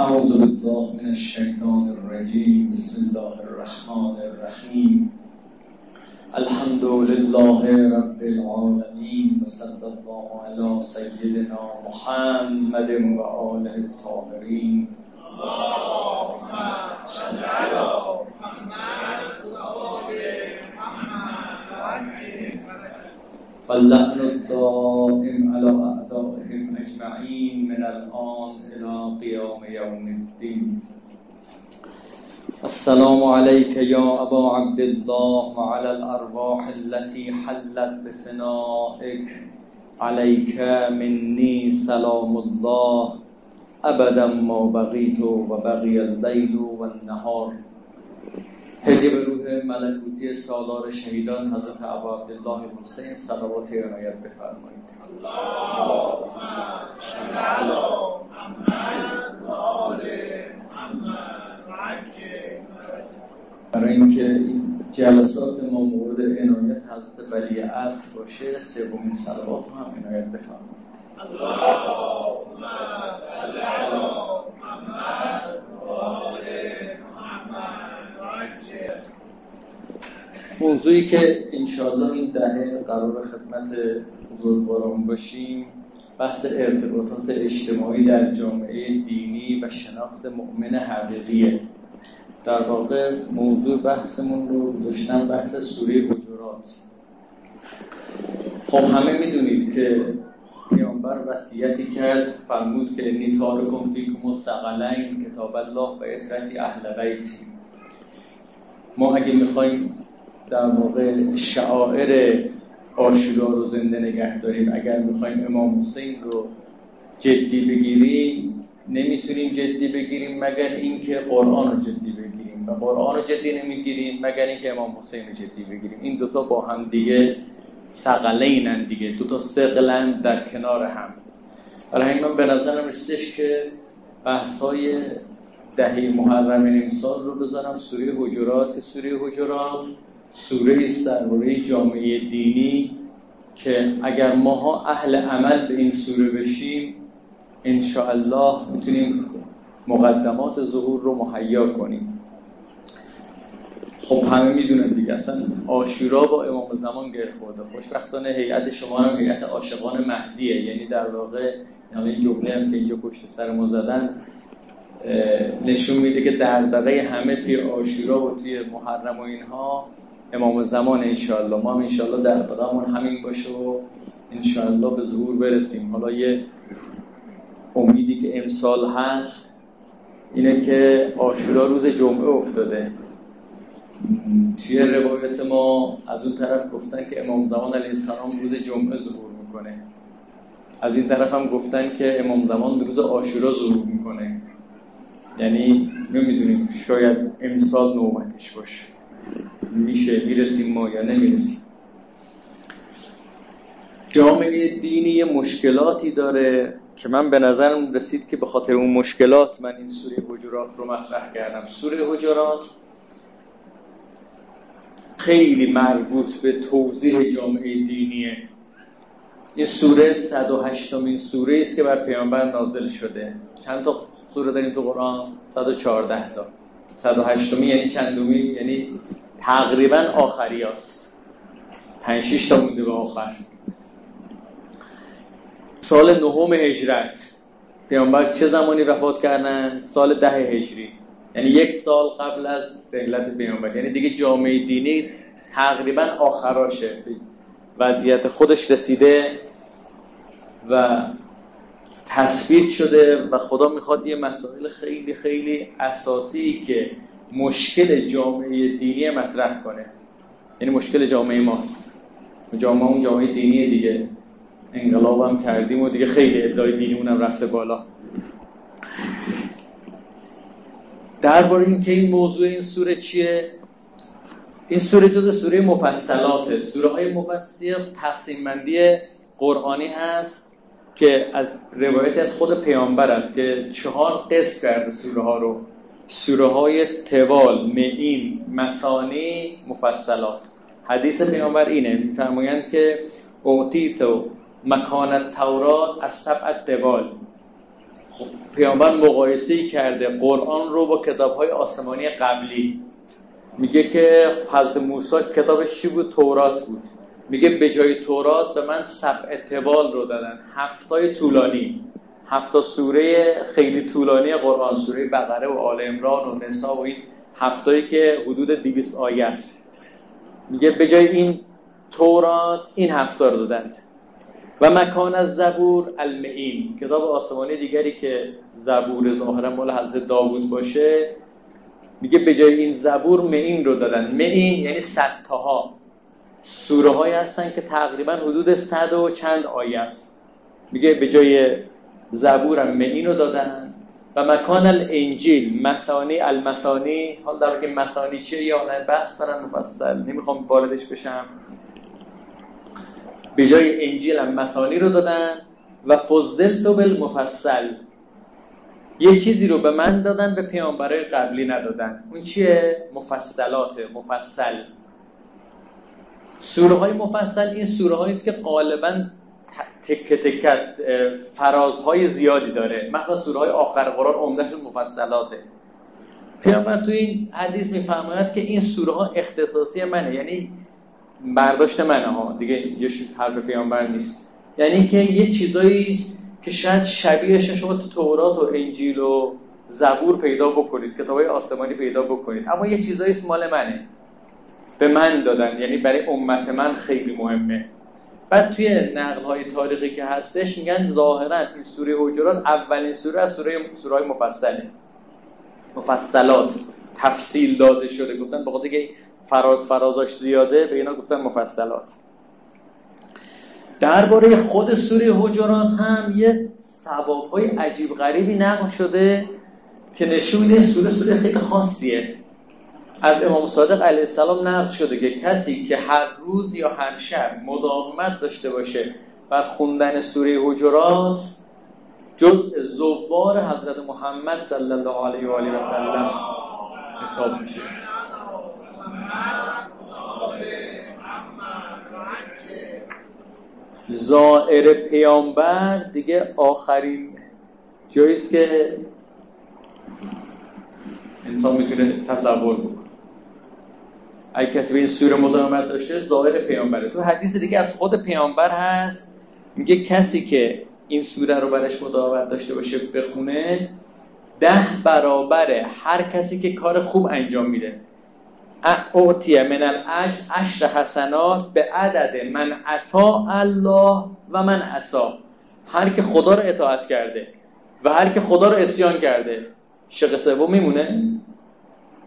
أعوذ بالله من الشيطان الرجيم. بسم الله الرحمن الرحيم. الحمد لله رب العالمين وصلى الله على سيدنا محمد وآله الطاهرين. اللهم صل على محمد وآل محمد وعلي فاللعن الدائم على أجمعين من الآن إلى قيام يوم الدين. السلام عليك يا أبا عبد الله وعلى الأرواح التي حلت بثنائك. عليك مني سلام الله. أبدا ما بقيت وبقي الليل والنهار. هدیه به روح ملکوتی سالار شهیدان حضرت ابا عبدالله حسین صلوات عنایت بفرمایید. برای اینکه این جلسات ما مورد عنایت حضرت ولی اصل باشه سومین صلوات هم عنایت بفرمایید. اللهم موضوعی که انشاءالله این دهه قرار خدمت بزرگواران باشیم بحث ارتباطات اجتماعی در جامعه دینی و شناخت مؤمن حقیقیه. در واقع موضوع بحثمون رو داشتن بحث سوره حجرات. خب همه می‌دونید که پیامبر وصیتی کرد فرمود که انی تارکم فیکم الثقلین کتاب الله و اهل بیتی ما اگه می‌خوایم در واقع شعائر آشورا رو زنده نگه داریم. اگر می‌خوایم امام حسین رو جدی بگیریم نمی‌تونیم جدی بگیریم مگر اینکه قرآن رو جدی بگیریم. و قرآن رو جدی نمی‌گیریم مگر اینکه امام حسین رو جدی بگیریم. این دوتا با هم دیگه سقلینن دیگه. دوتا سقلن در کنار هم. برای من به نظرم رسیدش که بحث های دهه محرم امسال رو بذارم سوره حجرات. که سوره حجرات سوره است درباره جامعه دینی که اگر ماها اهل عمل به این سوره بشیم الله می‌تونیم مقدمات ظهور رو مهیا کنیم. خب همه می‌دونن دیگه اصلا آشورا با امام زمان گره خورده. خوشبختانه هیئت شما هم هیئت عاشقان مهدیه. یعنی در واقع این جمله هم که اینجا پشت سر ما زدن نشون میده که دغدغه همه توی آشورا و توی محرم و اینها امام زمان انشالله ما هم انشالله دغدغمون همین باشه و انشالله به ظهور برسیم. حالا یه امیدی که امسال هست اینه که آشورا روز جمعه افتاده. توی روایت ما از اون طرف گفتن که امام زمان علیه السلام روز جمعه ظهور می‌کنه. از این طرف هم گفتن که امام زمان روز آشورا ظهور می‌کنه. یعنی نمی‌دونیم شاید امسال نوبتش باشه. میشه می‌رسیم ما یا نمی‌رسیم. جامعه دینی مشکلاتی داره که من به نظرم رسید که به خاطر اون مشکلات من این سوره حجرات رو مطرح کردم. سوره حجرات خیلی مربوط به توضیح جامعه دینیه. این سوره 108 مین سوره است که بر پیامبر نازل شده. چند تا سوره داریم تو قرآن؟ 114 تا. 108 یعنی چندمی یعنی تقریبا آخری هست 5 6 تا مونده به آخر. سال نهم هجرت. پیامبر چه زمانی وفات کردن؟ سال ده هجری. یعنی یک سال قبل از رحلت پیامبر. یعنی دیگه جامعه دینی تقریبا آخراشه. وضعیت خودش رسیده و تثبیت شده و خدا می‌خواد یه مسائل خیلی خیلی اساسی که مشکل جامعه دینی مطرح کنه. یعنی مشکل جامعه ماست. جامعه اون جامعه دینی دیگه. انقلاب هم کردیم و دیگه خیلی ادعای دینی اونم رفته بالا. درباره اینکه این موضوع این سوره چیه؟ این سوره جز سوره مفصلاته سوره های مفصل تقسیم بندی قرآنی هست. که از روایت از خود پیامبر است که چهار قسم کرده سوره ها رو سوره های توال معین مثانی مفصلات. حدیث پیامبر اینه میفرمایند که اوتیتو مکان تورات از سبع دوال خب پیامبر مقایسه کرده قرآن رو با کتاب های آسمانی قبلی. میگه که حضرت موسی کتابش چی بود؟ تورات بود. میگه به جای تورات به من سبع اتبال رو دادن. هفتای طولانی. هفتا سوره خیلی طولانی قرآن سوره بقره و آل امران و نسا و این هفتایی که حدود 200 آیه است. میگه به جای این تورات این هفتا رو دادن. و مکان از زبور المعین. کتاب آسمانی دیگری که زبور ظاهرا مال حضرت داوود باشه میگه به جای این زبور معین رو دادن. معین یعنی صد تاها سوره هایی هستن که تقریبا حدود صد و چند آیه است. میگه به جای زبورم معین رو دادن و مکان الانجیل مثانی المثانی حال در که مثانی چیه یا نه بحث دارن مفصل. نمی‌خوام واردش بشم. به جای انجیل هم مثانی رو دادن و فضل تو بالمفصل. یه چیزی رو به من دادن به پیامبرای قبلی ندادن. اون چیه؟ مفصلات مفصل. سوره های مفصل این سوره است که غالبا تکه تکه است فرازهای زیادی داره. مثلا سوره های آخر قرآن عمدهشون مفصلاته. پیامبر تو این حدیث میفرماید که این سوره ها اختصاصی منه یعنی برداشت منه ها. دیگه یه حرف پیامبر نیست. یعنی که یه چیزایی که شاید شبیهش شما تو تورات و انجیل و زبور پیدا بکنید کتابای آسمانی پیدا بکنید. اما یه چیزایی مال منه. به من دادن. یعنی برای امت من خیلی مهمه. بعد توی نقل های تاریخی که هستش میگن ظاهرا این سوره حجرات اولین سوره از سوره سوره مفصله. مفصلات. تفصیل داده شده. گفتن بخاطر که فراز فرازاش زیاده به اینا گفتن مفصلات. درباره خود سوره حجرات هم یه ثواب های عجیب غریبی نقل شده که نشون میده سوره سوره خیلی خاصیه. از امام صادق علیه السلام نقل شده که کسی که هر روز یا هر شب مداومت داشته باشه بر خوندن سوره حجرات جز زوار حضرت محمد صلی الله علیه و آله و سلم حساب میشه. زائر پیامبر دیگه آخرین جاییست که انسان می‌تونه تصور بکنه. اگه کسی به این سوره مداومت داشته ظاهر پیامبره. تو حدیث دیگه از خود پیامبر هست. میگه کسی که این سوره رو برش مداومت داشته باشه بخونه ده برابر هر کسی که کار خوب انجام میده. اوتیه من الاش عشر حسنات به عدد من عطا الله و من عصا. هر که خدا رو اطاعت کرده و هر که خدا رو اسیان کرده شق سوم میمونه.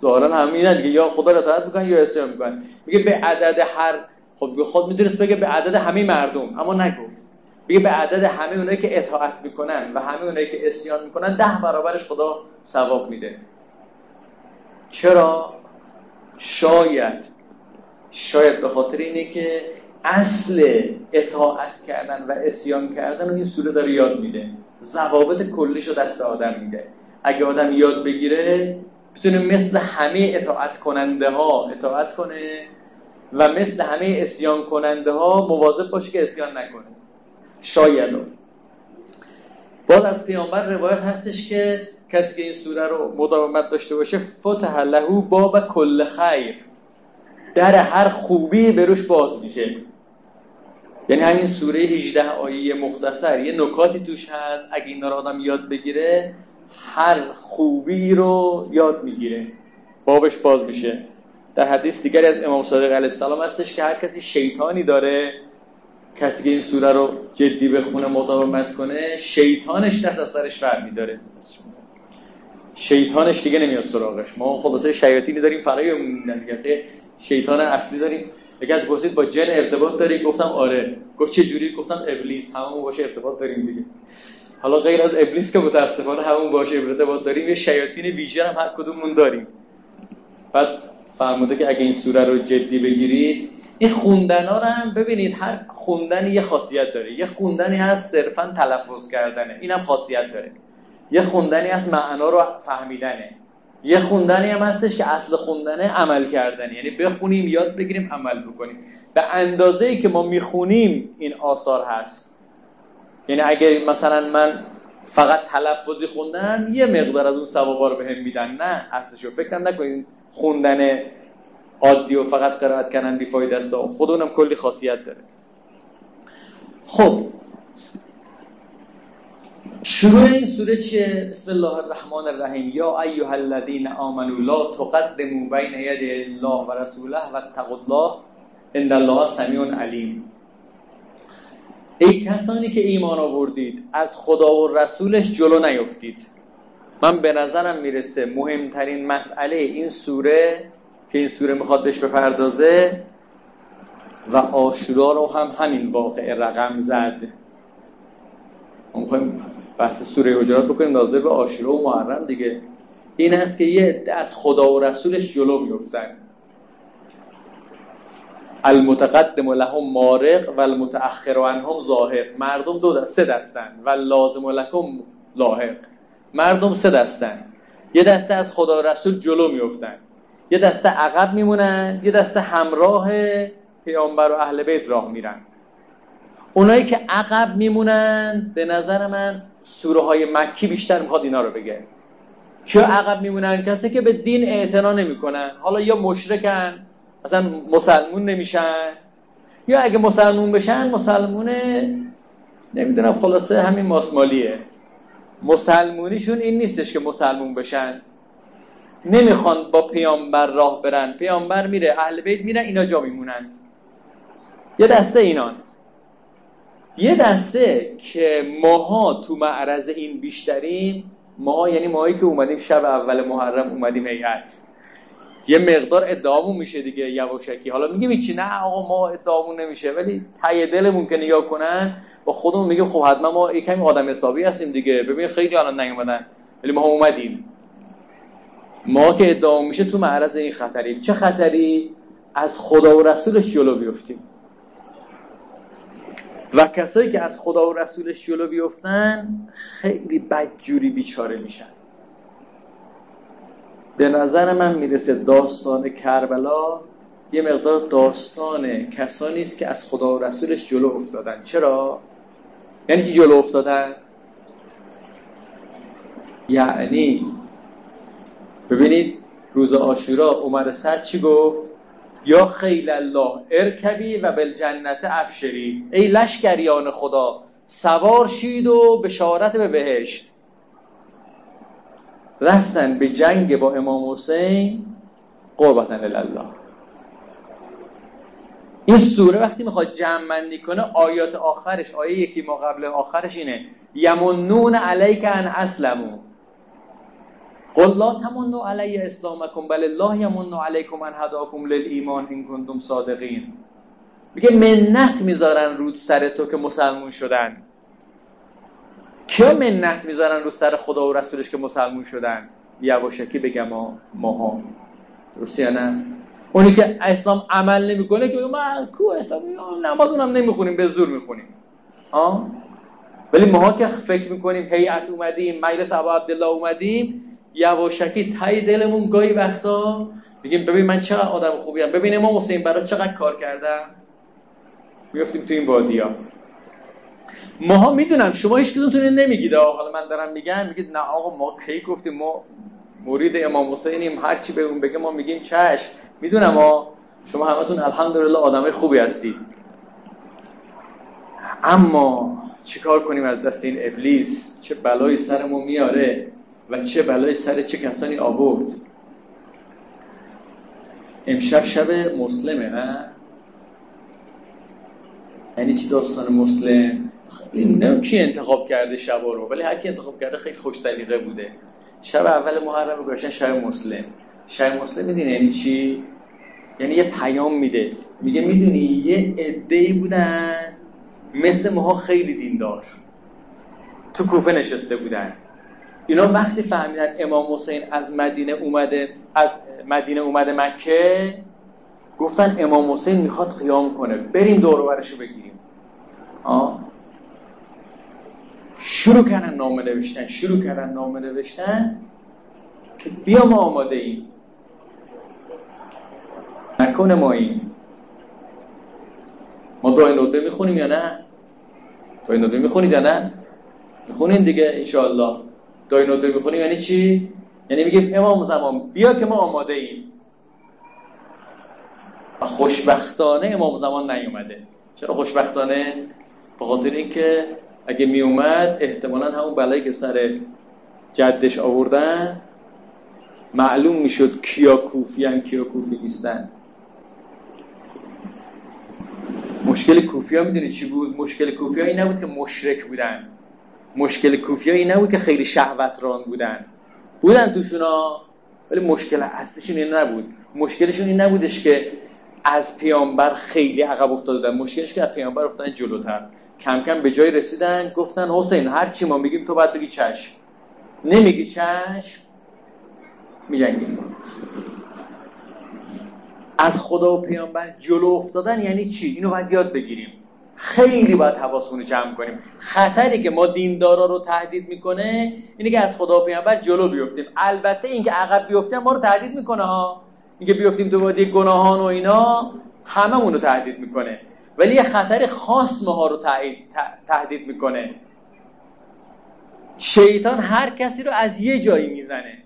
ظاهرا همینه دیگه. یا خدا رو اطاعت می‌کنن یا اسیان می‌کنن میگه به عدد هر خب خود می‌دونست بگه به عدد همه مردم. اما نگفت. میگه به عدد همه اونایی که اطاعت می‌کنن و همه اونایی که اسیان می‌کنن ده برابرش خدا ثواب میده. چرا؟ شاید. شاید به خاطر اینه که اصل اطاعت کردن و اسیان کردن این سوره داره یاد میده. ضوابط کلیش رو دست آدم میده. اگه آدم یاد بگیره بتونه مثل همه اطاعت کننده ها اطاعت کنه و مثل همه اسیان کننده ها مواظب باشه که اسیان نکنه. شاید. باز از پیامبر روایت هستش که کسی که این سوره رو مداومت داشته باشه فتح لهو باب کل خیر. در هر خوبی به روش باز میشه. یعنی همین سوره 18 آیه مختصر یه نکاتی توش هست. اگه این رو آدم یاد بگیره هر خوبی رو یاد می‌گیره. بابش باز میشه. در حدیث دیگری از امام صادق علیه السلام هستش که هر کسی شیطانی داره کسی که این سوره رو جدی بخونه مداومت کنه شیطانش دست از سرش ور میداره. شیطانش دیگه نمیاد سراغش. ما خلاصه شیاطینی داریم فرای دیگه شیطان اصلی داریم. یکی از پرسید با جن ارتباط داری؟ گفتم آره. گفت چه جوری؟ گفتم ابلیس. همون باشه ارتباط داریم دیگه. حالا غیر از ابلیس که متاسفانه همون باشه ارتباط داریم یه شیاطین ویژه هم هر کدوممون داریم. بعد فرموده که اگه این سوره رو جدی بگیرید این خوندن رو هم ببینید هر خوندنی یه خاصیت داره. یه خوندنی هست صرفا تلفظ کردنه. اینم خاصیت داره. یه خوندنی از معنا رو فهمیدنه. یه خوندنی هم هستش که اصل خوندنه عمل کردنه. یعنی بخونیم یاد بگیریم عمل بکنیم. به اندازه ای که ما می‌خونیم این آثار هست. یعنی اگه مثلا من فقط تلفظی خوندن یه مقدار از اون ثوابا رو بهم میدن. نه ارزشو فکر نکنید خوندن عادی و فقط قرائت کردن بیفایده است خود اونم کلی خاصیت داره. خب. شروع این سوره چیه؟ بسم الله الرحمن الرحیم. یا ایها الذین آمنوا لا تقدموا بین یدی الله و رسوله و اتقوا الله ان الله سمیع علیم. ای کسانی که ایمان آوردید از خدا و رسولش جلو نیفتید. من به نظرم می‌رسه مهمترین مسئله این سوره که این سوره می‌خواد بهش بپردازه و آشورا رو هم همین واقع رقم زد. ما می‌خوایم بحث سوره حجرات بکنیم نازل به آشورا و محرم دیگه. این است که یه عده از خدا و رسولش جلو میفتن المتقدم لهم مارق و المتأخر عنهم ظاهر. مردم دو دست سه دستن و لازم لکم لاحق. مردم سه دستن. یه دسته از خدا رسول جلو میفتن یه دسته عقب میمونن یه دسته همراه پیامبر و اهل بیت راه میرن. اونایی که عقب میمونن به نظر من سوره های مکی بیشتر می‌خواد اینا رو بگه. کیا عقب میمونن؟ کسی که به دین اعتنا نمی‌کنن. حالا یا مشرکن اصلا مسلمون نمیشن؟ یا اگه مسلمون بشن مسلمون نمی‌دونم خلاصه همین ماسمالیه. مسلمونیشون این نیستش که مسلمون بشن. نمی‌خوان با پیامبر راه برن. پیامبر میره اهل بیت میرن اینا جا میمونند. یه دسته اینان. یه دسته که ماها تو معرض این بیشتریم ما یعنی ماهایی که اومدیم شب اول محرم اومدیم هیئت. یه مقدار ادعامون میشه دیگه یواشکی. حالا میگیم چی نه آقا ما ادعامون نمیشه ولی تای دلمون که نگاه کنن با خودمون میگیم خب حتما ما یه کمی آدم حسابی هستیم دیگه. ببین خیلی الان نیومدن ولی ما اومدیم. ما که ادعا میشه تو معرض این خطری چه خطری؟ از خدا و رسولش جلو بیفتیم. و کسایی که از خدا و رسولش جلو بیفتن خیلی بدجوری بیچاره میشن. به نظر من می‌رسه داستان کربلا یه مقدار داستان کسانی است که از خدا و رسولش جلو افتادن. چرا؟ یعنی چی جلو افتادن؟ یعنی ببینید روز آشورا عمر سر چی گفت؟ یا خیل الله ارکبی و بالجنت ابشری. ای لشکریان خدا سوار شید و بشارت به بهشت. رفتن به جنگ با امام حسین قربتا الله این سوره وقتی می‌خواد جمع بندی کنه آیات آخرش آیه یکی ما قبل آخرش اینه. یمنون علیک ان اسلمو قل لا تمنو علی اسلامکم بل الله یمن علیکم ان هداکم للایمان ان کنتم صادقین. میگه منت می‌ذارن رو سر تو که مسلمون شدن. کیا منت می‌ذارن رو سر خدا و رسولش که مسلمون شدن؟ یواشکی بگم ما ماها. درسته نه؟ اونی که اسلام عمل نمی‌کنه که ما کو اسلام؟ نمازونم نمی‌خونیم به زور می‌خونیم. ها ولی ماها که فکر می‌کنیم هیئت اومدیم مجلس ابا عبدالله اومدیم یواشکی تای دلمون گاهی وقتا میگیم ببین من چقدر آدم خوبیم ببین ما حسین برای چقدر کار کردم میفتیم تو این وادیا. ماها می‌دونم شما هیچ کدومتون نمیگید. حالا من دارم میگم میگید نه آقا ما کی گفتیم؟ ما مرید امام حسینیم هر چی اون بگه ما میگیم چش می‌دونم ما شما همتون الحمدلله آدمای خوبی هستید. اما چیکار کنیم از دست این ابلیس؟ چه بلایی سرمون میاره و چه بلای سر چه کسانی آورد؟ امشب شب مسلمه نه؟ یعنی چی داستان مسلم؟ خیلی کی انتخاب کرده شب رو ولی هر کی انتخاب کرده خیلی خوش سلیقه بوده. شب اول محرم گذاشتن شب مسلم. شب مسلم می‌دونی یعنی چی؟ یعنی یه پیام میده. میگه می‌دونی یه عده‌ای بودن مثل ماها خیلی دیندار. تو کوفه نشسته بودن. اینا وقتی فهمیدن امام حسین از مدینه اومده از مدینه اومده مکه گفتن امام حسین می‌خواد قیام کنه. بریم دور رو بگیریم. آه. شروع کردن نامه نوشتن شروع کردن نامه نوشتن که بیا ما آماده ایم. نکنه ما این. ما دعای ندبه می‌خونیم یا نه؟ دعای ندبه می‌خونید یا نه؟ می‌خونین دیگه انشاءالله. داینود می‌خونیم یعنی چی؟ یعنی میگه امام زمان بیا که ما آماده ایم. و خوشبختانه امام زمان نیومده. چرا خوشبختانه؟ به خاطر اینکه اگه میومد احتمالا همون بلایی که سر جدش آوردن معلوم می‌شد کیا کوفیان کیا کوفی نیستن. مشکل کوفی ها می‌دونی چی بود؟ مشکل کوفی ها این نبود که مشرک بودن. مشکل کوفی ها این نبود که خیلی شهوتران بودن. بودن توشون ها ولی مشکل اصلیشون این نبود. مشکلشون این نبودش که از پیامبر خیلی عقب افتاده بودن. مشکلش که از پیامبر افتادن جلوتر. کم کم به جای رسیدن گفتن حسین هر چی ما میگیم تو باید بگی چشم. نمیگی چشم میجنگیم. از خدا و پیامبر جلو افتادن یعنی چی؟ اینو باید یاد بگیریم. خیلی باید حواسمون رو جمع کنیم. خطری که ما دیندارا رو تهدید می‌کنه اینه که از خدا و پیامبر جلو بیفتیم. البته اینکه عقب بیفتیم ما رو تهدید می‌کنه ها. اینکه بیفتیم تو وادی گناهان و اینا هممون رو تهدید می‌کنه. ولی یه خطر خاص ماها رو تهدید می‌کنه. شیطان هر کسی رو از یه جایی می‌زنه.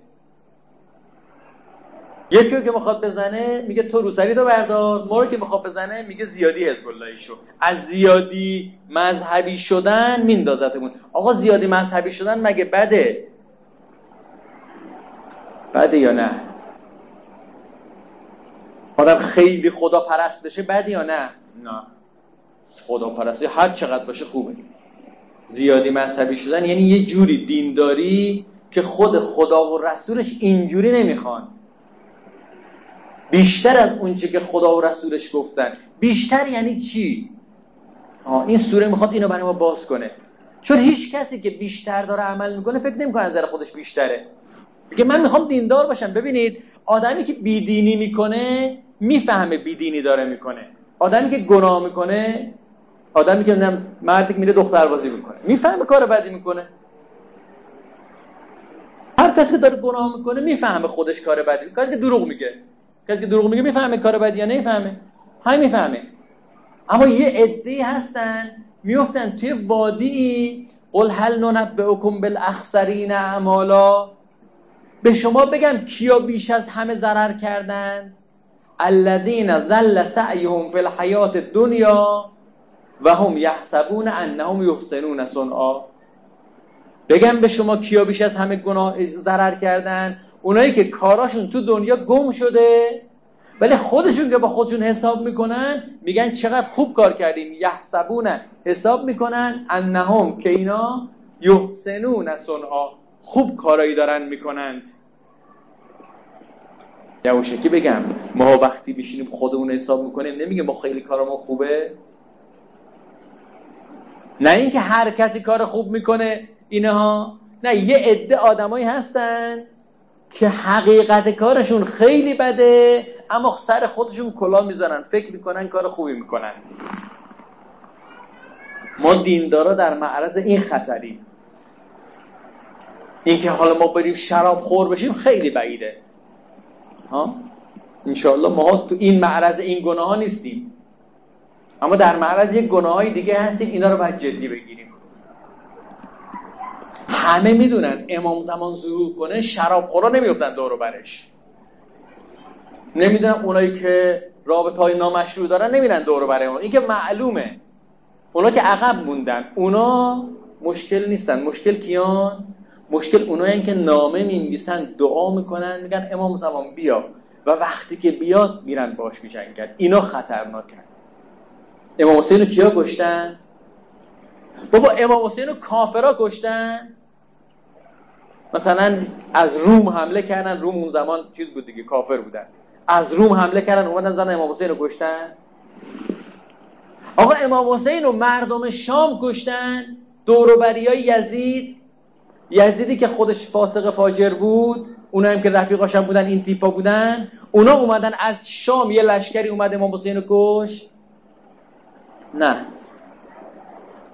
یکی رو که می‌خواد بزنه میگه تو روسری تو بردار ما رو که می‌خواد بزنه میگه زیادی حزب شو. از زیادی مذهبی شدن میندازتمون آقا زیادی مذهبی شدن مگه بده؟ بده یا نه؟ آدم خیلی خدا پرست بشه بده یا نه؟ نه. خدا پرستی هر چقدر باشه خوبه. زیادی مذهبی شدن یعنی یه جوری دینداری که خود خدا و رسولش اینجوری نمی‌خوان. بیشتر از اونچه که خدا و رسولش گفتن. بیشتر یعنی چی؟ آه این سوره می‌خواد اینو برای ما باز کنه. چون هیچ کسی که بیشتر داره عمل می‌کنه فکر نمی‌کنه نظر خودش بیشتره. میگه من می‌خوام دیندار باشم. ببینید آدمی که بیدینی می‌کنه می‌فهمه بیدینی داره می‌کنه. آدمی که گناه می‌کنه آدمی که مردی که میره دختر بازی می‌کنه. می‌فهمه کار بدی می‌کنه. هر کسی که داره گناه می‌کنه می‌فهمه خودش کار بدی می‌کنه. که دروغ میگه. کسی که دروغ میگه می‌فهمه کار بدی یا نمی‌فهمه. همین می‌فهمه. اما یه عده هستن میفتن توی وادی قل هل ننبئکم بالاخسرین اعمالا. به شما بگم کیا بیش از همه ضرر کردن. الذين ذل سعيهم في الحیات الدنیا. و هم یحسبون انهم یحسنون. صنعا. بگم به شما کیا بیش از همه گناه ضرر کردن؟ اونایی که کاراشون تو دنیا گم شده ولی خودشون که با خودشون حساب می‌کنن میگن چقدر خوب کار کردیم. یحسبون حساب می‌کنن انهم که اینا یحسنون. صنعا. خوب کارایی دارن می‌کنند. یواشکی بگم ما وقتی بشینیم خودمون حساب می‌کنیم نمیگه ما خیلی کارمون خوبه. نه اینکه هر کسی کار خوب می‌کنه اینها. نه یه عده آدمایی هستن که حقیقت کارشون خیلی بده اما سر خودشون کلا می‌زنن فکر می‌کنن کار خوبی می‌کنن. ما دیندارا در معرض این خطری اینکه حالا ما بریم شراب خور بشیم خیلی بعیده. ها؟ انشاءالله ما تو این معرض این گناه ها نیستیم. اما در معرض یک گناه دیگه هستیم اینا رو باید جدی بگیریم. همه می‌دونن امام زمان ظهور کنه شراب خورا نمیفتن دور برش. نمی‌دونن اونایی که رابطه های نامشروع دارن نمیرن دور بره اون. این که معلومه. اونا که عقب موندن اونا مشکل نیستن. مشکل کیان؟ مشکل اونایی که نامه می‌نویسن دعا می‌کنن میگن امام زمان بیا. و وقتی که بیاد میرن باش میجنگن. اینا خطرناکن. امام حسین رو کیا کشتن؟ بابا امام حسین رو کافرا کشتن؟ مثلا از روم حمله کردن روم اون زمان چیز بود دیگه کافر بودن. از روم حمله کردن اومدن زن امام حسین رو کشتن؟ آقا امام حسین رو مردم شام کشتن؟ دوروبری های یزید؟ یزیدی که خودش فاسق فاجر بود اونا هم که رفیقاش هم بودن این تیپا بودن اونا اومدن از شام یه لشکری اومد امام حسین رو کش نه.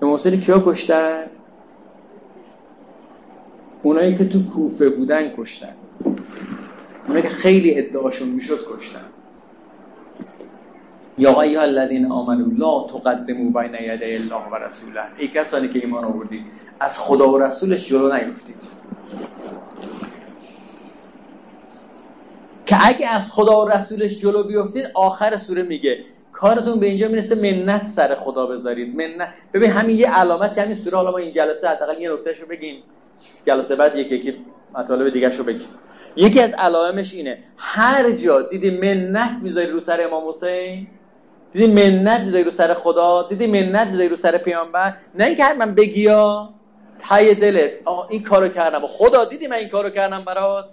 امام حسین کیا کشتن؟ اونایی که تو کوفه بودن کشتن. اونایی که خیلی ادعاشون می‌شد کشتن. یا ایها الذین آمنوا لا تقدموا بین یدی الله و رسوله. ای کسانی که ایمان آوردید از خدا و رسولش جلو نیفتید. که اگه از خدا و رسولش جلو بیفتید آخر سوره میگه کارتون به اینجا می‌رسه منت سر خدا بذارید. منت. ببین همین یه علامت همین سوره. حالا ما این جلسه حداقل یه نکتهشو بگیم. جلسه بعد یکی یکی مطالب دیگه شو بگیم. یکی از علائمش اینه. هر جا دیدی منت می‌ذاری رو سر امام حسین دیدی منت می‌ذاری رو سر خدا دیدی منت می‌ذاری رو سر پیامبر نه اینکه من بگیا تای دلت آقا این کارو کردم. خدا دیدی من این کارو کردم برات؟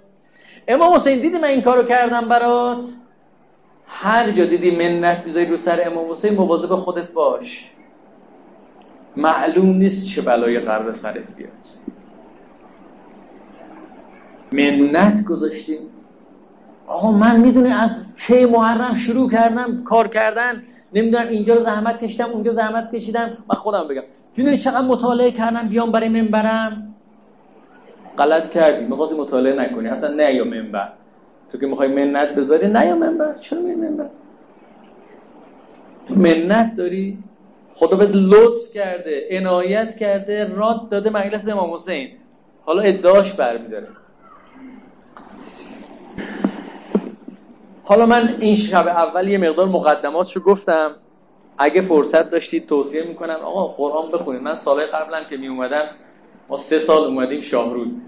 امام حسین دیدی من این کارو کردم برات؟ هر جا دیدی منت می‌ذاری رو سر امام حسین مواظب خودت باش. معلوم نیست چه بلای قرار سرت بیاد. منت گذاشتیم. آقا من می‌دونی از کی محرم شروع کردم کار کردن. نمی‌دونم اینجا رو زحمت کشیدم اونجا زحمت کشیدم. من خودم بگم. می‌دونی چقدر مطالعه کردم بیام برای منبرم؟ غلط کردی. می‌خواستی مطالعه نکنی. اصلا نه یا منبر. تو که می‌خوای منت بذاری نه یا منبر چرا میری منبر تو منت داری. خدا به لطف کرده عنایت کرده راد داده مجلس امام حسین. حالا ادعاش برمیداره. حالا من این شب اول یه مقدار مقدماتشو گفتم. اگه فرصت داشتید توصیه می‌کنم. آقا قرآن بخونید. من سالهای قبلم که می اومدم ما سه سال اومدیم شاهرود.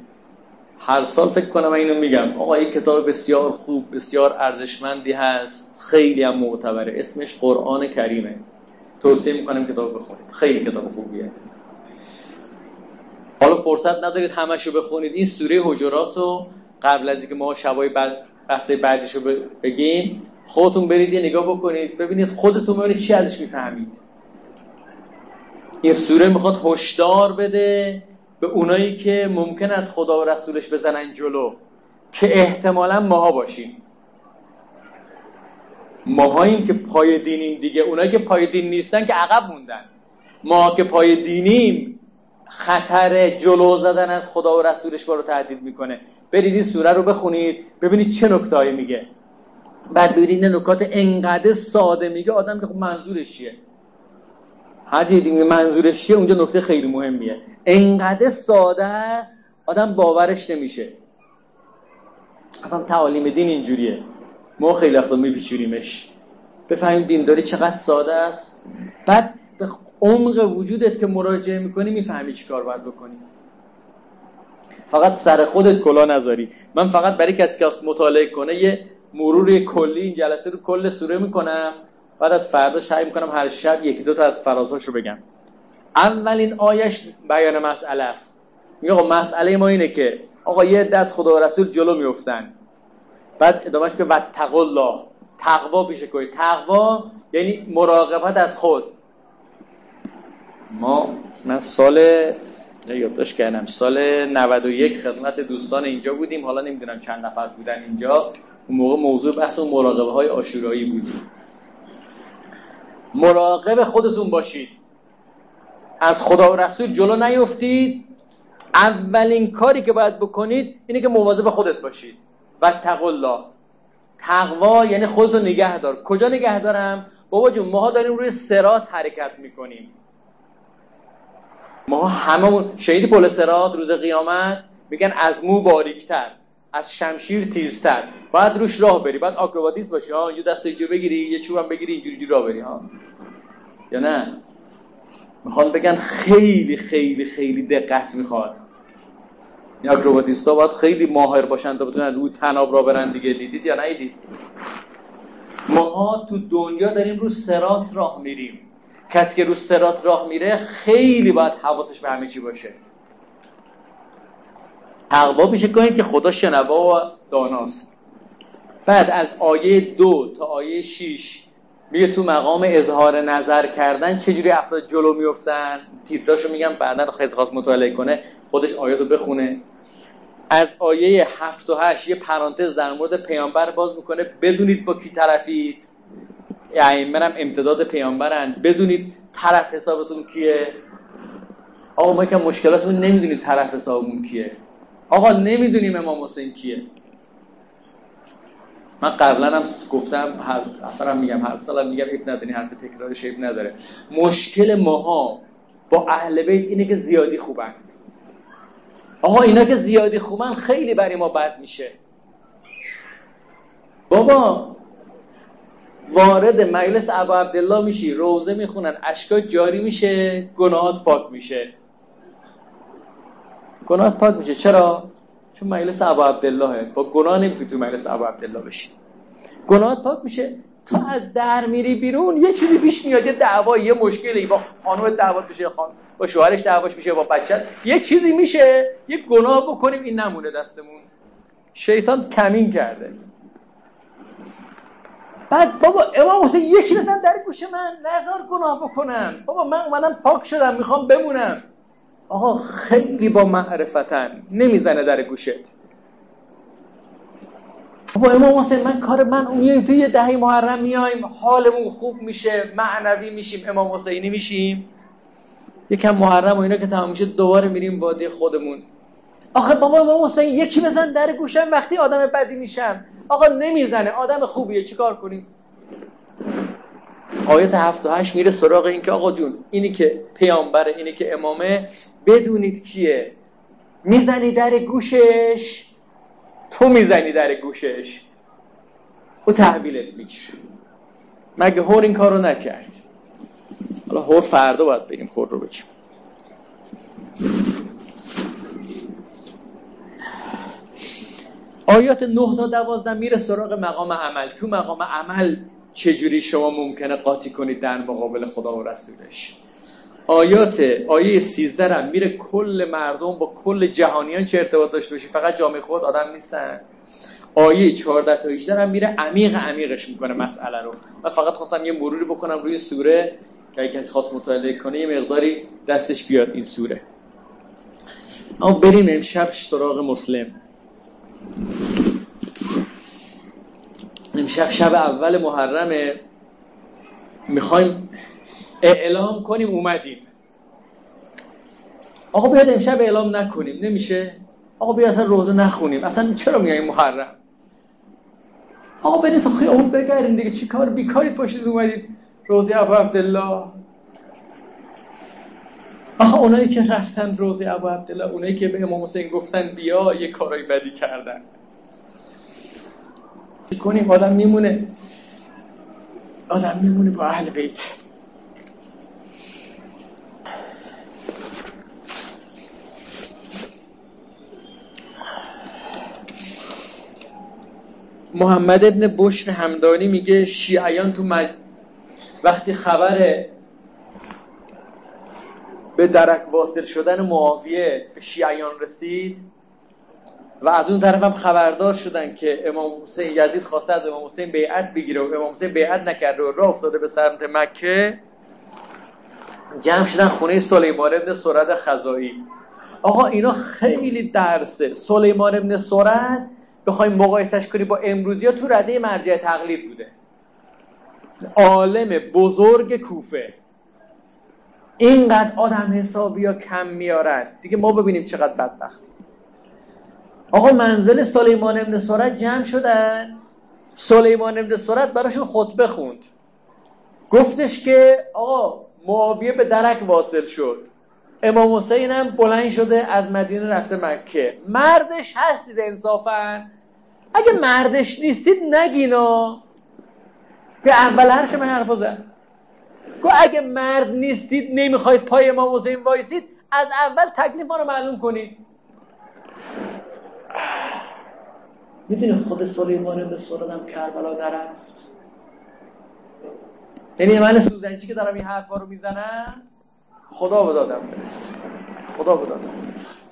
هر سال فکر کنم اینو میگم. آقا یک کتاب بسیار خوب بسیار ارزشمندی هست. خیلی هم معتبره. اسمش قرآن کریمه. توصیه می‌کنم کتاب بخونید. خیلی کتاب خوبیه. حالا فرصت ندارید همشو بخونید. این سوره حجرات رو قبل از اینکه ما شبای بعد بحث بعدیشو بگیم خودتون برید یه نگاه بکنید. ببینید خودتون ببینید چی ازش می‌فهمید. این سوره می‌خواد هشدار بده. به اونایی که ممکن از خدا و رسولش بزنن جلو که احتمالا ماها باشیم. ماهاییم که پای دینیم دیگه اونایی که پای دین نیستن که عقب موندن. ما که پای دینیم خطر جلو زدن از خدا و رسولش رو تهدید می‌کنه. برید این سوره رو بخونید ببینید چه نکتهایی میگه. بعد ببینید نکات انقدر ساده میگه آدم که خب منظورش چیه؟ هر منظورش چیه؟ اونجا نکته خیلی مهمیه. انقدر ساده است آدم باورش نمیشه. اصلا تعالیم دین اینجوریه. ما خیلی وقتا میپیچوریمش بفهمیم دینداری چقدر ساده است. بعد به عمق وجودت که مراجعه می‌کنی می‌فهمی چی کار باید بکنی. فقط سر خودت کلا نذاری. من فقط برای کسی که مطالعه کنه یه مرور کلی این جلسه رو کل سوره می‌کنم. بعد از فردا سعی می‌کنم هر شب یکی دو تا از فرازهاش رو بگم. اولین آیش بیان مسئله است. میگه آقا مسئله ما اینه که آقا یه دست خدا و رسول جلو میفتن بعد ادامهش که وتق الله. تقوا پیشه کنید تقوا یعنی مراقبت از خود. ما من سال یادداشت کردم. سال 91 خدمت دوستان اینجا بودیم. حالا نمی‌دونم چند نفر بودن اینجا. اون موقع موضوع بحث مراقبه های آشورایی بودیم مراقب خودتون باشید. از خدا و رسول جلو نیفتید. اولین کاری که باید بکنید اینه که مواظب خودت باشید. و الله. تقوا یعنی خودتو نگه دار کجا نگه دارم بابا جون ماها داریم روی سرات حرکت می‌کنیم. ما هممون شهید پل سرات روز قیامت میگن از مو باریکتر. از شمشیر تیزتر. باید روش راه بری. باید آکروباتیس باشی. ها یه دست اینجا بگیری یه چوبم بگیری اینجوری راه بری. ها یا نه؟ می‌خوان بگن خیلی خیلی خیلی دقت می‌خواد. این ها باید خیلی ماهر باشن تا بتونن روی تناب را برن دیگه. دیدید یا ندیدید؟ ماها تو دنیا داریم رو سرات راه میریم. کسی که رو سرات راه میره خیلی باید حواسش به همه چی باشه. تقوا میشه کنید که خدا شنوا و داناست. بعد از آیه دو تا آیه 6 میگه تو مقام اظهار نظر کردن چجوری افراد جلو میفتن؟ تیتراشو میگم بعدا خیلی خواست مطالعه کنه خودش آیاتو بخونه. از آیه 7 و 8 یه پرانتز در مورد پیامبر باز می‌کنه بدونید با کی طرفید. یعنی منم امتداد پیامبرن. بدونید طرف حسابتون کیه؟ آقا ما که مشکلاتمون نمی‌دونید طرف حسابمون کیه. آقا نمی‌دونیم امام حسین کیه. من قبلا هم گفتم هر نفرم میگم هر سالم میگم اب نداری حرف تکرارش اب نداره. مشکل ماها با اهل بیت اینه که زیادی خوبن. آقا اینا که زیادی خوبن خیلی برای ما بد میشه. بابا وارد مجلس ابا عبدالله میشی روزه می‌خونن اشکا جاری میشه گناهات پاک میشه. گناهات پاک میشه. چرا؟ چون مجلس ابا عبدالله با گناه نمی‌تونی تو مجلس ابا عبدالله بشی. گناهات پاک میشه. تو از در میری بیرون یه چیزی پیش میاد یه دعوا یه مشکلی. با خانم دعوا بشه خان با شوهرش دعواش میشه با بچت یه چیزی میشه. یه گناه بکنیم این نمونه دستمون. شیطان کمین کرده. بعد بابا امام حسین یکی بزن در گوش من. نظر گناه بکنم. بابا من اومدم پاک شدم می‌خوام بمونم. آقا خیلی با معرفتن. نمی‌زنه در گوشت. بابا امام حسین من کار من میایم توی دهی محرم میایم حالمون خوب میشه معنوی میشیم امام حسینی میشیم. یکم محرم و اینا که تمام میشه دوباره میریم وادی خودمون. آخه بابا امام حسین یکی بزن در گوشم وقتی آدم بدی میشم. آقا نمی‌زنه. آدم خوبیه. چیکار کنیم؟ آیت 7 و 8 میره سراغ این که آقا جون اینی که پیامبره اینی که امامه بدونید کیه؟ می‌زنی در گوشش؟ تو می‌زنی در گوشش؟ او تحویلت می‌گیره. مگه هور این کارو نکرد؟ حالا هور فردا باید بریم هور رو بچیم. آیات 9 تا 12 میره سراغ مقام عمل. تو مقام عمل چجوری شما ممکنه قاطی کنید در مقابل خدا و رسولش؟ آیات آیه 13 هم میره کل مردم با کل جهانیان چه ارتباط داشته باشی؟ فقط جامعه خود آدم نیستن؟ آیه 14 تا 18 هم میره عمیق عمیقش می‌کنه مسئله رو. من فقط خواستم یه مروری بکنم روی سوره که اگه کسی خواست مطالعه کنه یه مقداری دستش بیاد این سوره. اما بریم امشب سراغ مسلم. امشب شب اول محرمه. می‌خوایم اعلام کنیم اومدیم. آقا بیاد امشب اعلام نکنیم. نمیشه؟ آقا بیاد اصلا روزه نخونیم. اصلا چرا میگیم محرم؟ آقا برید تو خیابون بگردین دیگه. چی کار؟ بیکاری پشت اومدید. روزه ابو عبدالله. آخه اونایی که رفتن روزه ابو عبدالله اونایی که به امام حسین گفتن بیا یه کارای بدی کردن. کنیم؟ آدم میمونه. آدم میمونه با اهل بیت. محمد ابن بشر همدانی میگه شیعیان تو مز... وقتی خبر به درک واصل شدن معاویه به شیعیان رسید و از اون طرف هم خبردار شدن که امام حسین یزید خواسته از امام حسین بیعت بگیره و امام حسین بیعت نکرده و راه افتاده به سمت مکه جمع شدن خونه سلیمان ابن سرد خزایی آقا اینا خیلی درسه. سلیمان ابن سرد بخوایم مقایسش کنی با امروزی تو رده مرجع تقلید بوده. عالم بزرگ کوفه. اینقدر آدم حسابی ها کم میارن. دیگه ما ببینیم چقدر بدبخت. آقا منزل سلیمان ابن سرد جمع شدن سلیمان ابن سرد براشون خطبه خوند. گفتش که آقا معاویه به درک واصل شد. امام حسین هم بلند شده از مدینه رفته مکه. مردش هستید انصافا؟ اگه مردش نیستید نگینا به اول هرش من حرفا زد. گو اگه مرد نیستید نمی‌خواید پای امام حسین وایسید از اول تکلیف ما رو معلوم کنید. می‌دونی خود سلیمان به سرادم کربلا درفت یعنی من سوزنچی که دارم این حرفا رو می‌زنم؟ خدا به دادم برس خدا به دادم برس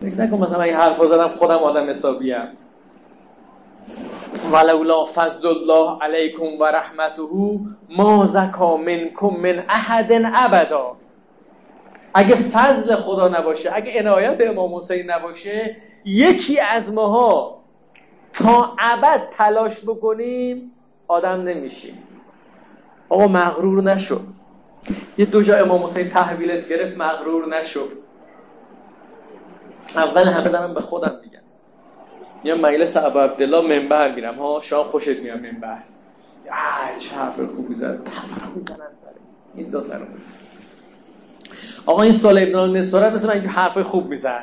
فکر نکن مثلا این حرفا زدم خودم آدم حسابیم ولولا فضل الله علیکم و رحمته ما زکا منکم من احد ابدا. اگه فضل خدا نباشه اگه عنایت امام حسین نباشه یکی از ماها تا ابد تلاش بکنیم آدم نمیشیم. آقا مغرور نشو. یه دو جا امام حسین تحویلت گرفت مغرور نشو. اول همه دارم به خودم میگم یا مجلس ابو عبدالله منبر میرم. ها شما خوشت میاد منبر. چه حرف خوب می‌زنن این دو سرم آقا این سال ابن نصارت مثل من حرف خوب میزن.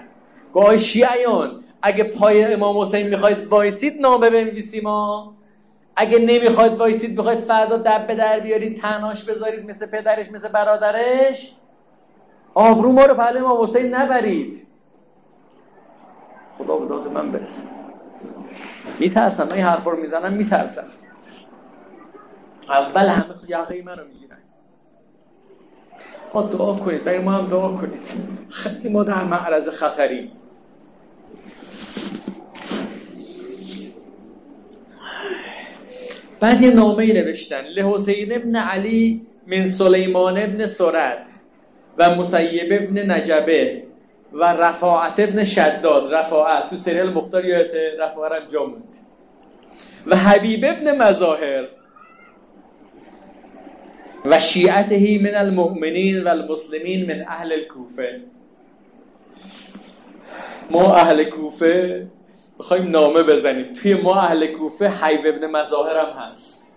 گاه شیعیان اگه پای امام حسین می‌خواید وایسید نامه بنویسیم ما اگه نمی‌خواید وایسید بخواید فردا دب به در بیارید تنهاش بذارید مثل پدرش مثل برادرش. آبرو ما رو پهلوی امام حسین نبرید. خدا به داد من برسه میترسم من این حرفا رو می‌زنم میترسم. اول همه یقه منو می‌گیرن. ما دعا کنید برای ما هم دعا کنید. خیلی ما در معرض خطری بعد یه نامه ای نوشتن. لحسین ابن علی من سلیمان ابن سرد و مسیب ابن نجبه و رفاعت ابن شداد. رفاعت. تو سریال مختار یادته؟ رفاعت هم جا و حبیب ابن مظاهر و شیعته من المؤمنین و المسلمین من اهل الكوفه ما اهل کوفه بخوایم نامه بزنیم. توی ما اهل کوفه حیب ابن مظاهر هم هست.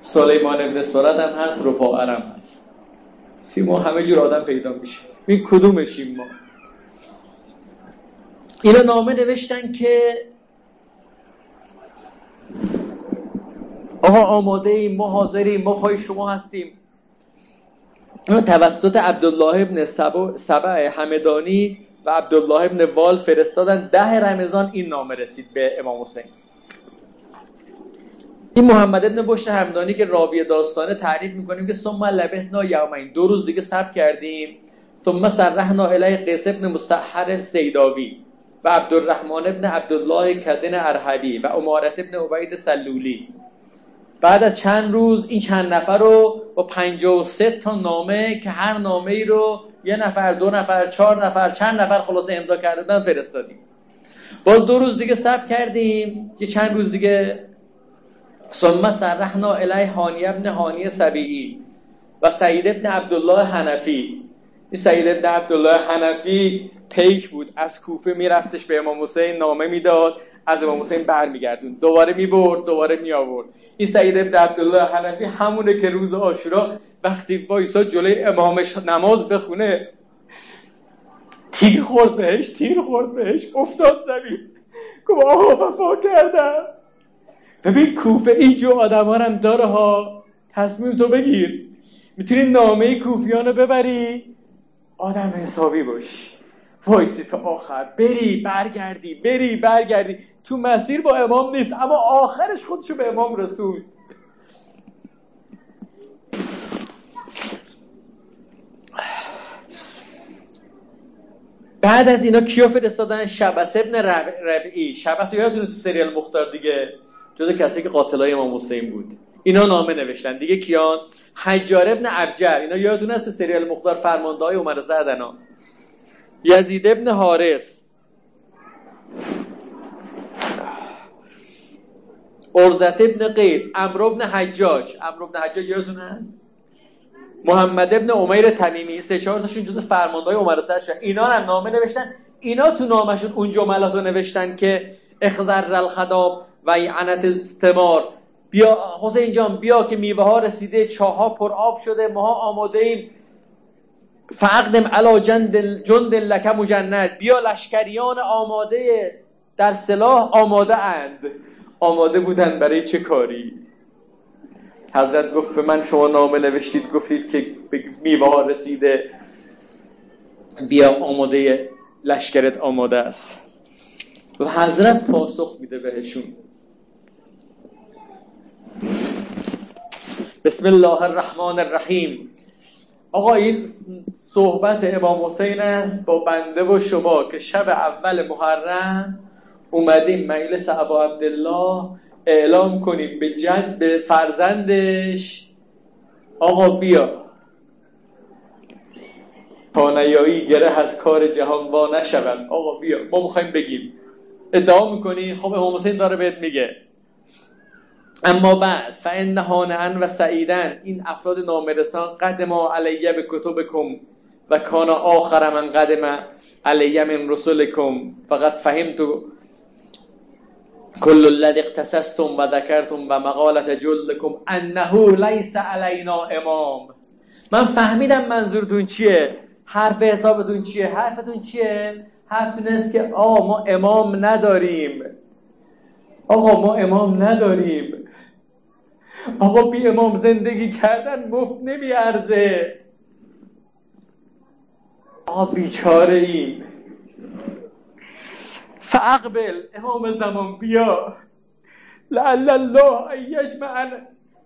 سلیمان ابن سرد هم هست رفاعر هم هست. توی ما همه جور آدم پیدا میشه. این کدومشیم ما؟ اینا نامه نوشتن که آقا آماده ایم ما حاضریم ما پای شما هستیم. توسط عبدالله ابن سبع همدانی و عبدالله ابن وال فرستادن. ده رمضان این نامه رسید به امام حسین. این محمد ابن بشت همدانی که راوی داستانه تعریف می‌کنیم که ثم لبثنا یومین. دو روز دیگه صبر کردیم. ثم سرحنا الی قیس ابن مسحر سیداوی و عبدالرحمن ابن عبدالله کدن ارحبی و امارت ابن عبید سلولی. بعد از چند روز این چند نفر رو با 53 تا نامه که هر نامه ای رو یه نفر دو نفر چهار نفر چند نفر خلاصه امضا کردن فرستادیم. باز دو روز دیگه صبر کردیم. که چند روز دیگه. ثم سرحنا الی هانی ابن هانی سبیعی و سعید ابن عبدالله حنفی. این سعید ابن عبدالله حنفی پیک بود. از کوفه میرفتش به امام حسین نامه می‌داد. از امام حسین برمیگردون. دوباره می‌برد دوباره می آورد این سعید ابن عبدالله حنفی همونه که روز آشورا وقتی وایسا جلوی امامش نماز بخونه تیر خورد بهش تیر خورد بهش افتاد زمین. گفت آقا وفا کردم. ببین کوفه اینجور آدم هم داره ها. تصمیم تو بگیر. می‌تونی نامه کوفیان رو ببری. آدم حسابی باشی وایسی تا آخر. بری برگردی بری برگردی. تو مسیر با امام نیست اما آخرش خودشو به امام رسول بعد از اینا کیو فرستادن؟ شبس ابن ربعی. شبس یادتونه تو سریال مختار دیگه؟ جز کسی که قاتلای امام حسین بود. اینا نامه نوشتن. دیگه کیان؟ حجار ابن ابجر اینا یادتونه است تو سریال مختار فرمانده های عمر زدنا. یزید ابن حارس ارزت ابن قیس امر ابن حجاج. امر ابن حجاج یادتون هست؟ محمد ابن عمیر تمیمی. سه چهار تاشون جز فرماندهای عمر شد اینا هم نامه نوشتن. اینا تو نامشون اون جملات رو نوشتن که اخذر الخدام و عنت استمار بیا حسین جان بیا که میوه ها رسیده چاها پر آب شده ماها آماده ایم. فقدم علا جند, جند لک مجند بیا لشکریان آماده در سلاح آماده اند. آماده بودن برای چه کاری؟ حضرت گفت به من شما نامه نوشتید گفتید که میوه ها رسیده. بیا آماده لشکرت آماده است. و حضرت پاسخ میده بهشون. بسم الله الرحمن الرحیم. آقا این صحبت امام حسین است با بنده و شما که شب اول محرم اومدیم مجلس ابا عبدالله اعلام کنیم به جد به فرزندش. آقا بیا. تا نیایی گره از کار جهان وا نشود آقا بیا ما می‌خوایم بگیم. ادعا می‌کنی؟ خب امام حسین داره بهت میگه. اما بعد فان ان و سعیدن این افراد نامرسان قدم علیه به کتبکم و کان آخر من قدم علیه من رسولکم. فقط فهمتو کل الذی اقتصستم و ذکرتم و مقالت جلکم انه لیس علینا امام. من فهمیدم منظورتون چیه؟ حرف حسابتون چیه؟ حرفتون چیه؟ حرفتون است که آقا ما امام نداریم. آقا ما امام نداریم. آقا بی امام زندگی کردن مفت نمیارزه. آقا بیچاره ایم فاقبل امام زمان بیا. لعل الله یجمعنا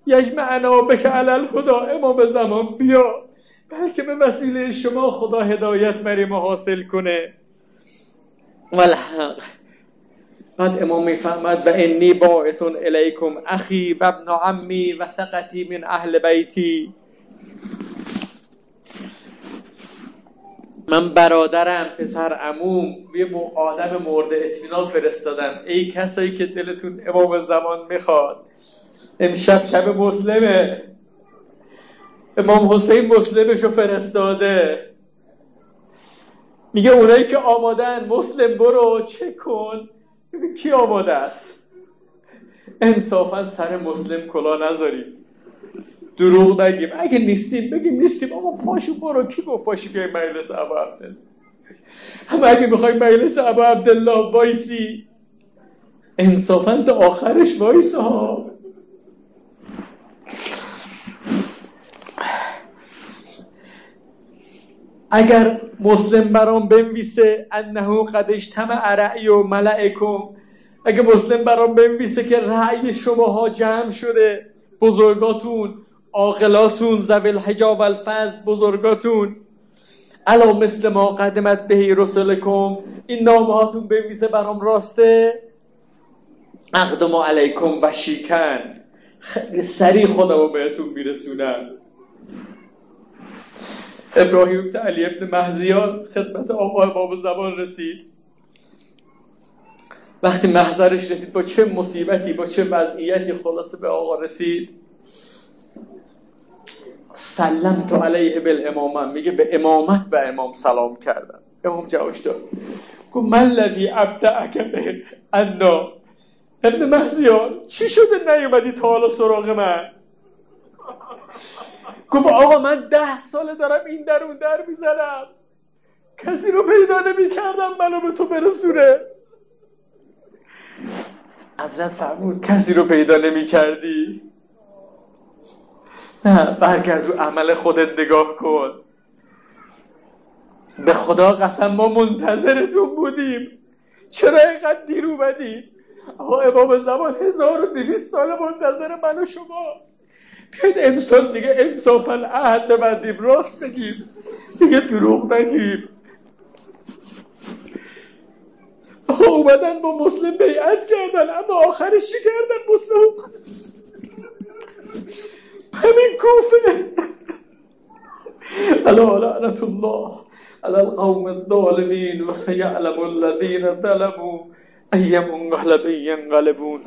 یجمعنا بک علی الهدا امام زمان بیا. بلکه به وسیله شما خدا هدایت بریم حاصل کنه. والحق بعد امام می‌فهمد و انی باعث الیکم اخی و ابن عمی و ثقتی من اهل بیتی. من برادرم پسر عموم یه آدم مورد اطمینان فرستادم. ای کسایی که دلتون امام زمان می‌خواد. امشب شب مسلمه. امام حسین مسلمشو فرستاده. میگه اونایی که آمادن مسلم برو چه کن؟ کی آماده است؟ انصافا سر مسلم کلا نذاریم. دروغ نگیم. اگه نیستیم بگیم نیستیم. آقا پاشو برو. کی گفت پاشو بیای مجلس ابا عبدالله؟ هم اگه می‌خوای مجلس ابا عبدالله وایسی انصافا تا آخرش وایسا اگر مسلم برام بنویسه انه قد اجتمع رأی ملئکم اگه مسلم برام بنویسه که رأی شماها جمع شده بزرگاتون عاقلاتون زبل حجاب الفضل بزرگاتون. الا مثل ما قدمت بهی رسولکم این نامه هاتون بنویسه برام راسته. اقدم علیکم و شیکن خیلی سریع خودمو بهتون میرسونم. ابراهیم علی ابن مهزیان خدمت آقا باب زبان رسید. وقتی محضرش رسید با چه مصیبتی با چه وضعیتی خلاصه به آقا رسید؟ سلم تو علیه بالامامه. میگه به امامت به امام سلام کردم امام جوابش داد. گفت من لذی ابدعک به انا. ابن مهزیان چی شده نیومدی تا حالا سراغ من؟ گفت آقا من ده ساله دارم این در اون در می‌زنم. کسی رو پیدا نمی کردم منو به تو برسونه. حضرت فرمود کسی رو پیدا نمی کردی نه برگرد رو عمل خودت نگاه کن. به خدا قسم ما منتظرتون بودیم. چرا اینقدر دیر اومدی آقا امام زمان 1200 سال منتظر من و شماست. بیاید امسال دیگه انصافا عهد ببندیم. راست بگیم. دیگه دروغ نگیم. آقا اومدن با مسلم بیعت کردن اما آخرش چی کردن مسلم؟ کوفه ألا لعنت الله على القوم الظالمين وسيعلم الذين ظلموا أي منقلب ينقلبون.